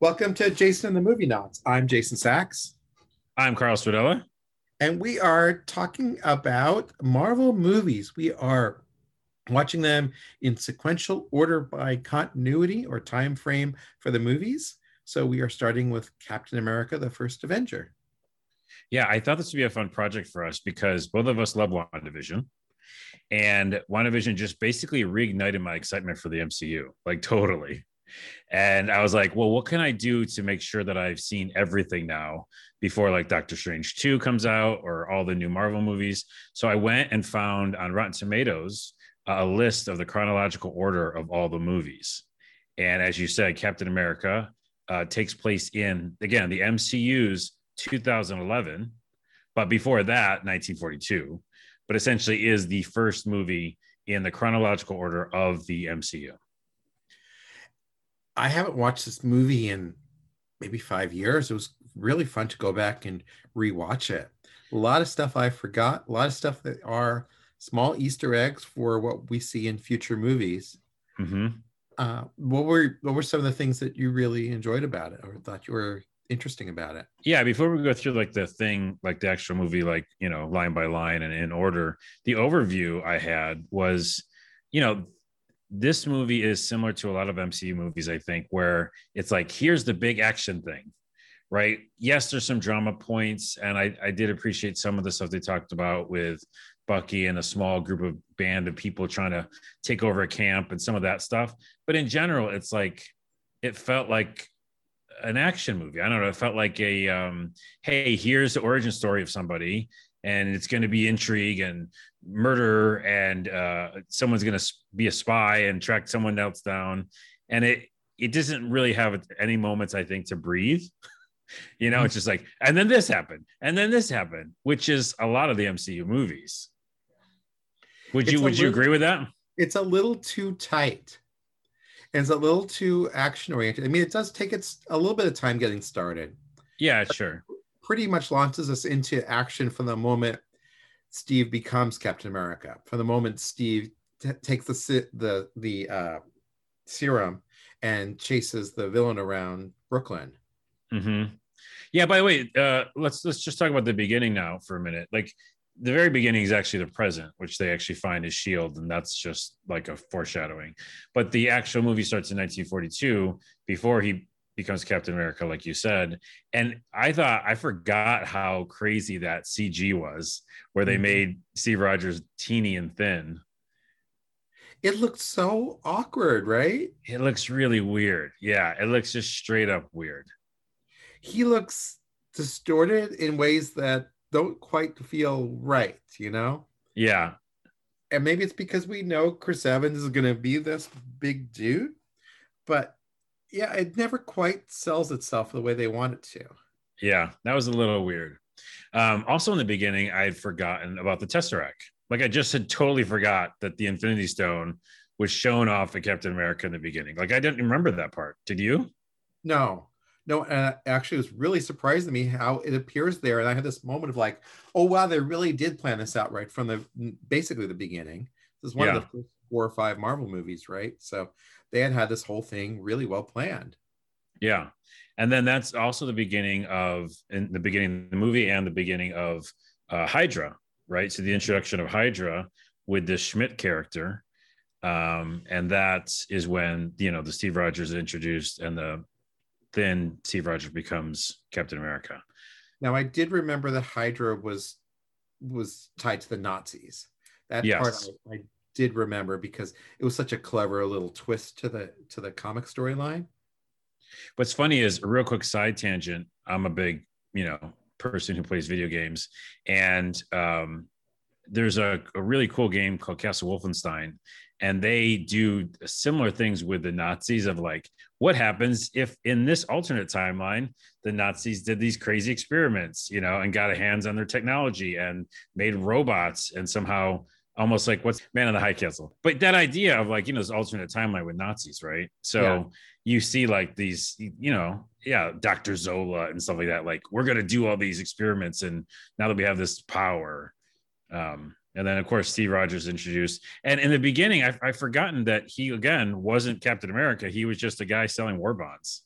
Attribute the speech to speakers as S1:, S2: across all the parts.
S1: Welcome to Jason and the Movie Knots. I'm Jason Sachs.
S2: I'm Carl Stradella.
S1: And we are talking about Marvel movies. We are watching them in sequential order by continuity or time frame for the movies. So we are starting with Captain America, the first Avenger.
S2: Yeah, I thought this would be a fun project for us because both of us love WandaVision. And WandaVision just basically reignited my excitement for the MCU, like totally. And I was like, well, what can I do to make sure that I've seen everything now before like Doctor Strange 2 comes out or all the new Marvel movies? So I went and found on Rotten Tomatoes a list of the chronological order of all the movies. And as you said, Captain America uh, takes place in, again, the MCU's 2011, but before that, 1942, but essentially is the first movie in the chronological order of the MCU.
S1: I haven't watched this movie in maybe five years. It was really fun to go back and rewatch it. A lot of stuff I forgot, a lot of stuff that are small Easter eggs for what we see in future movies.
S2: Mm-hmm.
S1: Uh, what were what were some of the things that you really enjoyed about it or thought you were interesting about it?
S2: Yeah, before we go through like the thing, like the actual movie, like you know, line by line and in order, the overview I had was, you know, this movie is similar to a lot of MCU movies, I think, where it's like, here's the big action thing, right? Yes, there's some drama points, and I, I did appreciate some of the stuff they talked about with Bucky and a small group of band of people trying to take over a camp and some of that stuff. But in general, it's like it felt like an action movie. I don't know. It felt like a um, hey, here's the origin story of somebody, and it's going to be intrigue and murder, and uh, someone's going to be a spy and track someone else down, and it it doesn't really have any moments I think to breathe. you know, mm-hmm. it's just like, and then this happened, and then this happened, which is a lot of the MCU movies. Would it's you would little, you agree with that?
S1: It's a little too tight. And it's a little too action oriented. I mean, it does take its a little bit of time getting started.
S2: Yeah, sure.
S1: Pretty much launches us into action from the moment Steve becomes Captain America. From the moment Steve t- takes the the the uh, serum and chases the villain around Brooklyn.
S2: Mm-hmm. Yeah. By the way, uh, let's let's just talk about the beginning now for a minute. Like the very beginning is actually the present, which they actually find is Shield, and that's just like a foreshadowing. But the actual movie starts in 1942 before he becomes Captain America, like you said. And I thought I forgot how crazy that CG was, where they mm-hmm. made Steve Rogers teeny and thin.
S1: It looks so awkward, right?
S2: It looks really weird. Yeah, it looks just straight up weird.
S1: He looks distorted in ways that don't quite feel right, you know?
S2: Yeah.
S1: And maybe it's because we know Chris Evans is going to be this big dude, but yeah, it never quite sells itself the way they want it to.
S2: Yeah, that was a little weird. Um, also, in the beginning, I had forgotten about the Tesseract. Like, I just had totally forgot that the Infinity Stone was shown off at Captain America in the beginning. Like, I didn't remember that part. Did you?
S1: No, no, And actually, it was really surprising to me how it appears there. And I had this moment of like, oh wow, they really did plan this out right from the basically the beginning. This is one yeah. of the first four or five Marvel movies, right? So they had had this whole thing really well planned.
S2: Yeah, and then that's also the beginning of in the beginning of the movie and the beginning of uh, Hydra, right? So the introduction of Hydra with this Schmidt character, um, and that is when you know the Steve Rogers introduced and the then Steve Rogers becomes Captain America.
S1: Now I did remember that Hydra was was tied to the Nazis. That yes. part I, I did remember because it was such a clever little twist to the to the comic storyline.
S2: What's funny is a real quick side tangent. I'm a big, you know, person who plays video games, and um, there's a, a really cool game called Castle Wolfenstein, and they do similar things with the Nazis of like, what happens if in this alternate timeline the Nazis did these crazy experiments, you know, and got a hands on their technology and made robots and somehow almost like what's man on the high castle but that idea of like you know this alternate timeline with nazis right so yeah. you see like these you know yeah dr zola and stuff like that like we're going to do all these experiments and now that we have this power um and then, of course, Steve Rogers introduced. And in the beginning, I, I've forgotten that he, again, wasn't Captain America. He was just a guy selling war bonds.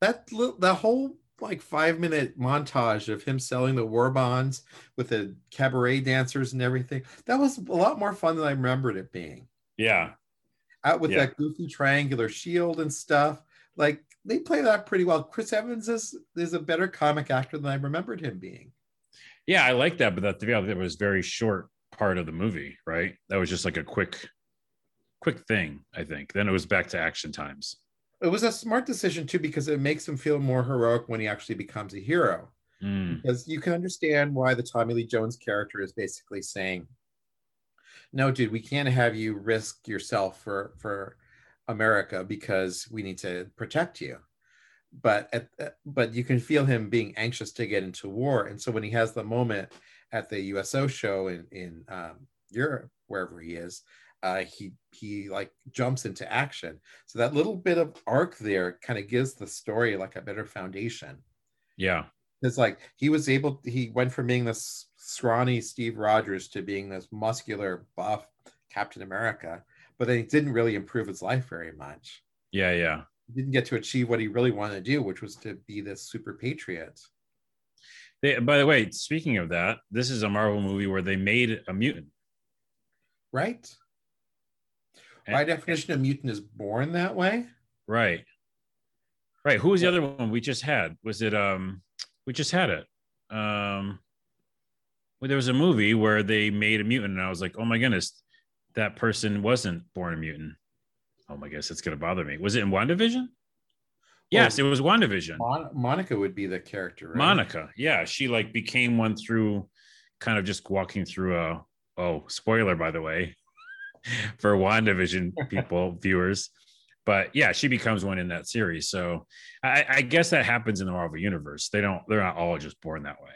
S1: that that whole like five minute montage of him selling the war bonds with the cabaret dancers and everything. That was a lot more fun than I remembered it being.
S2: Yeah.
S1: Out with
S2: Yeah.
S1: that goofy triangular shield and stuff. Like they play that pretty well. Chris Evans is is a better comic actor than I remembered him being.
S2: Yeah, I like that, but that to be honest, it was very short part of the movie, right? That was just like a quick, quick thing, I think. Then it was back to action times.
S1: It was a smart decision too because it makes him feel more heroic when he actually becomes a hero.
S2: Mm,
S1: because you can understand why the Tommy Lee Jones character is basically saying, "No, dude, we can't have you risk yourself for for America because we need to protect you." But at, uh, but you can feel him being anxious to get into war, and so when he has the moment at the USO show in in um, Europe, wherever he is, uh, he he like jumps into action. So that little bit of arc there kind of gives the story like a better foundation
S2: yeah.
S1: it's like he was able he went from being this scrawny steve rogers to being this muscular buff captain america but then he didn't really improve his life very much
S2: Yeah. Yeah.
S1: he didn't get to achieve what he really wanted to do which was to be this super patriot
S2: They, by the way, speaking of that, this is a Marvel movie where they made a mutant.
S1: right
S2: And-
S1: by definition a mutant is born that way
S2: Right. Right. Who was the other one we just had? Was it um we just had it. Um well, there was a movie where they made a mutant and I was like, oh my goodness, that person wasn't born a mutant. Oh my goodness, it's gonna bother me. Was it in WandaVision? Yes, it was WandaVision.
S1: Mon- monica would be the character right?
S2: Monica. Yeah, she like became one through kind of just walking through a oh, spoiler by the way, for WandaVision people, viewers. But yeah, she becomes one in that series. So I, I guess that happens in the Marvel universe. They don't they're not all just born that way.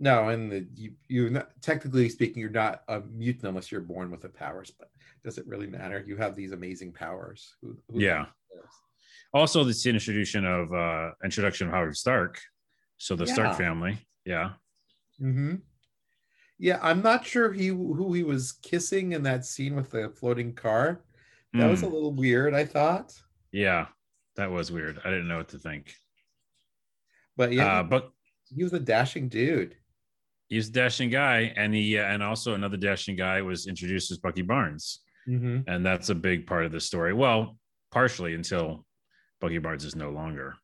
S1: no and the you you not technically speaking you're not a mutant unless you're born with the powers but does it really matter you have these amazing powers who, who
S2: Yeah. Also, this introduction of uh introduction of Howard Stark. So the Stark family. Yeah.
S1: hmm Yeah, I'm not sure he who he was kissing in that scene with the floating car. That was a
S2: Mm,
S1: little weird, I thought.
S2: yeah. That was weird. I didn't know what to think.
S1: But yeah,
S2: Uh, but
S1: he was a dashing dude.
S2: he's a dashing guy, and he uh, and also another dashing guy was introduced as Bucky Barnes,
S1: Mm-hmm.
S2: and that's a big part of the story. Well, partially until Bucky Barnes is no longer.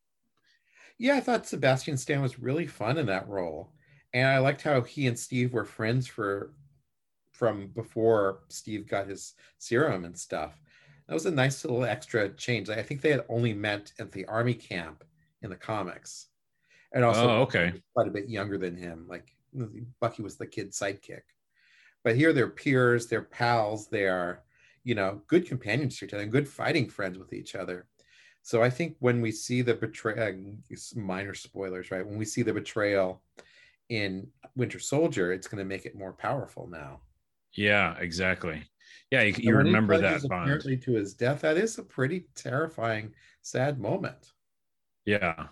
S1: Yeah, I thought Sebastian Stan was really fun in that role, and I liked how he and Steve were friends for from before Steve got his serum and stuff. That was a nice little extra change. I think they had only met at the army camp in the comics, and also
S2: oh, okay.
S1: quite a bit younger than him. Like Bucky was the kid sidekick. But here they're peers, they're pals, they're, you know, good companions to each other and good fighting friends with each other. So I think when we see the betrayal, minor spoilers, right? When we see the betrayal in Winter Soldier, it's going to make it more powerful now.
S2: Yeah, exactly. Yeah, you, you remember that bond.
S1: apparently to his death. That is a pretty terrifying, sad moment.
S2: Yeah.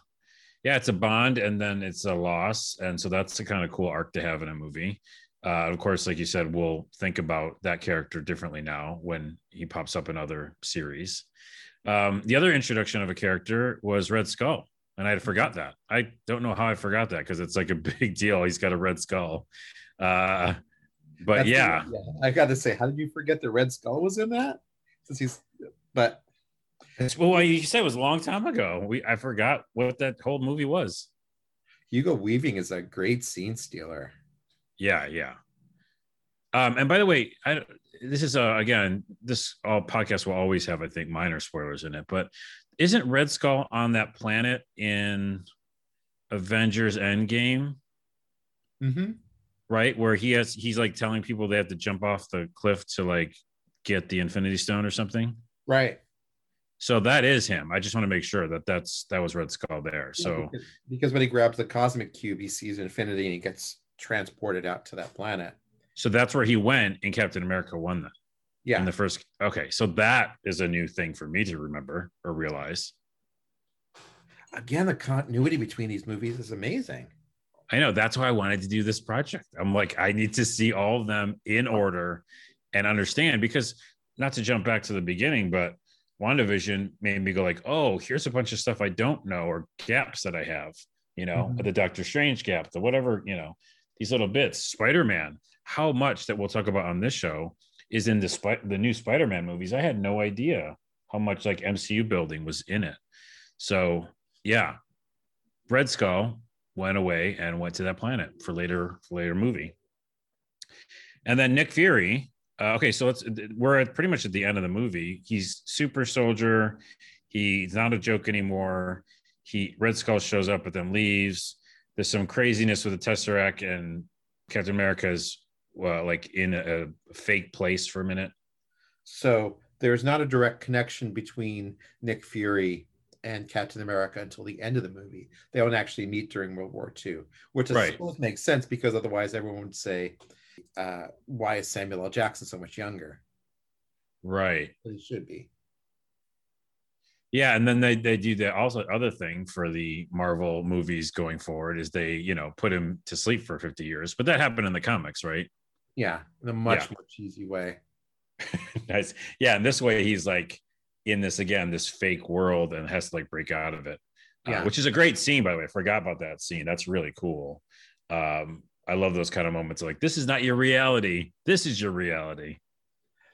S2: Yeah, it's a bond and then it's a loss. And so that's the kind of cool arc to have in a movie. Uh, of course, like you said, we'll think about that character differently now when he pops up in other series. Um, the other introduction of a character was Red Skull. And I forgot that. I don't know how I forgot that because it's like a big deal. He's got a red skull. Uh, but
S1: That's the-
S2: yeah,
S1: I got to say, how did you forget the Red Skull was in that? Since he's, but
S2: well, you said it was a long time ago. We I forgot what that whole movie was.
S1: Hugo Weaving is a great scene stealer.
S2: Yeah, yeah. Um, and by the way, I this is uh, again, this all podcast will always have, I think, minor spoilers in it. But isn't Red Skull on that planet in Avengers Endgame?
S1: Mm-hmm.
S2: Right, where he has he's like telling people they have to jump off the cliff to like get the Infinity Stone or something.
S1: Right.
S2: So that is him. I just want to make sure that that's that was Red Skull there. So
S1: because, because when he grabs the cosmic cube, he sees infinity and he gets transported out to that planet.
S2: so that's where he went, and Captain America won that.
S1: Yeah.
S2: in the first okay so that is a new thing for me to remember or realize
S1: Again, the continuity between these movies is amazing.
S2: i know that's why i wanted to do this project i'm like i need to see all of them in order and understand because not to jump back to the beginning but WandaVision made me go like, oh, here's a bunch of stuff I don't know or gaps that I have, you know, mm-hmm. the Doctor Strange gap, the whatever, you know, these little bits. Spider-Man, how much that we'll talk about on this show is in the the new Spider-Man movies. I had no idea how much like MCU building was in it. So yeah, Red Skull went away and went to that planet for later later movie. And then Nick Fury. Uh, okay, so let's we're at pretty much at the end of the movie. He's super soldier. He's not a joke anymore. He Red Skull shows up but then leaves. There's some craziness with the Tesseract and Captain America's well, like in a, a fake place for a minute.
S1: So there's not a direct connection between Nick Fury and Captain America until the end of the movie. They don't actually meet during World War II, which I right. suppose makes sense because otherwise everyone would say, uh, "Why is Samuel L. Jackson so much younger?"
S2: Right.
S1: It should be.
S2: Yeah, and then they they do the also other thing for the Marvel movies going forward is they you know put him to sleep for 50 years, but that happened in the comics, right?
S1: Yeah, in a much yeah. much easy way.
S2: nice. Yeah, and this way he's like in this again this fake world and has to like break out of it uh, yeah. Uh, which is a great scene by the way i forgot about that scene that's really cool um i love those kind of moments like this is not your reality this is your reality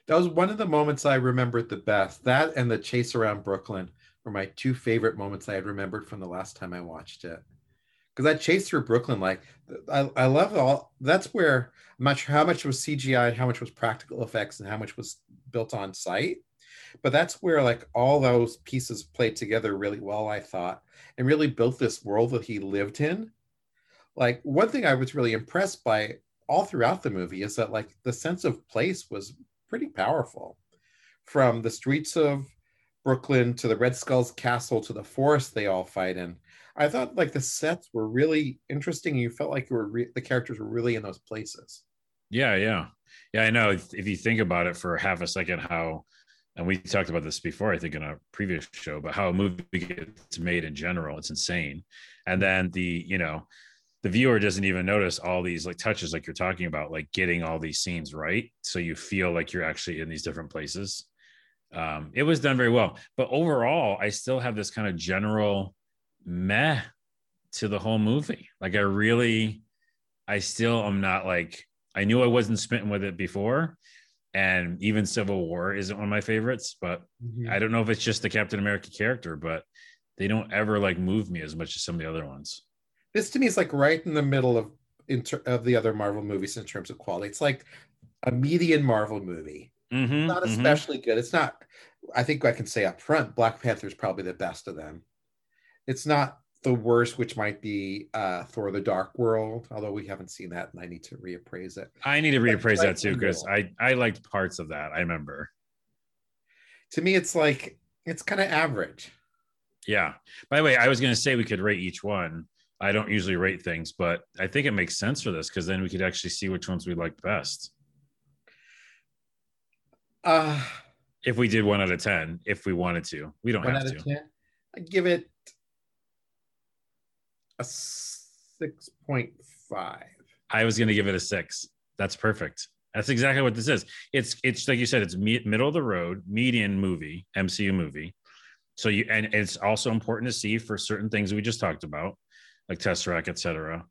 S1: that was one of the moments i remembered the best that and the chase around brooklyn were my two favorite moments i had remembered from the last time i watched it because that chase through brooklyn like I, I love all that's where i'm not sure how much was cgi and how much was practical effects and how much was built on site. But that's where like all those pieces played together really well i thought and really built this world that he lived in. Like one thing i was really impressed by all throughout the movie is that like the sense of place was pretty powerful. From the streets of brooklyn to the red skull's castle to the forest they all fight in i thought like the sets were really interesting you felt like you were re- the characters were really in those places
S2: yeah yeah yeah i know if, if you think about it for half a second how and we talked about this before, I think, in a previous show, but how a movie gets made in general, it's insane. And then the, you know, the viewer doesn't even notice all these like touches, like you're talking about, like getting all these scenes right. So you feel like you're actually in these different places. Um, it was done very well. But overall, I still have this kind of general meh to the whole movie. Like I really, I still am not like, I knew I wasn't smitten with it before, and even Civil War isn't one of my favorites. But mm-hmm. I don't know if it's just the Captain America character, but they don't ever like move me as much as some of the other ones.
S1: This to me is like right in the middle of inter- of the other Marvel movies in terms of quality. It's like a median Marvel movie. Mm-hmm, not mm-hmm. especially mm-hmm. good. It's not. I think I can say up front, Black Panther is probably the best of them. It's not the worst, which might be uh, Thor: The Dark World, although we haven't seen that, and I need to reappraise it.
S2: I need to reappraise that too because I I liked parts of that. I remember.
S1: To me, it's like it's kind of average.
S2: Yeah. By the way, I was going to say we could rate each one. I don't usually rate things, but I think it makes sense for this because then we could actually see which ones we like best. Uh, if we did one out of ten, if we wanted to, we don't have to. 10,
S1: I give it a 6.5.
S2: I was going to give it a six. That's perfect. That's exactly what this is. It's it's like you said, it's me- middle of the road, median movie, MCU movie. So you and it's also important to see for certain things we just talked about, like Tesseract, etc.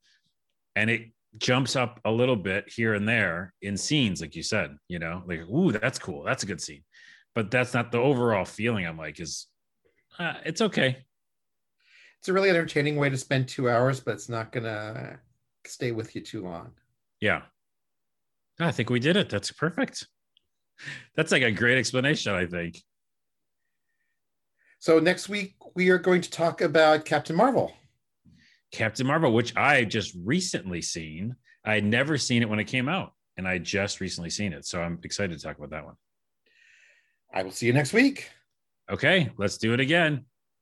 S2: And it jumps up a little bit here and there in scenes, like you said. You know, like ooh, that's cool. That's a good scene. But that's not the overall feeling. I'm like, is uh, it's okay
S1: it's a really entertaining way to spend two hours, but it's not gonna stay with you too long.
S2: Yeah. I think we did it. That's perfect. That's like a great explanation, I think.
S1: So next week we are going to talk about Captain Marvel.
S2: Captain Marvel, which I just recently seen. I had never seen it when it came out, and I just recently seen it. So I'm excited to talk about that one.
S1: I will see you next week.
S2: Okay, let's do it again.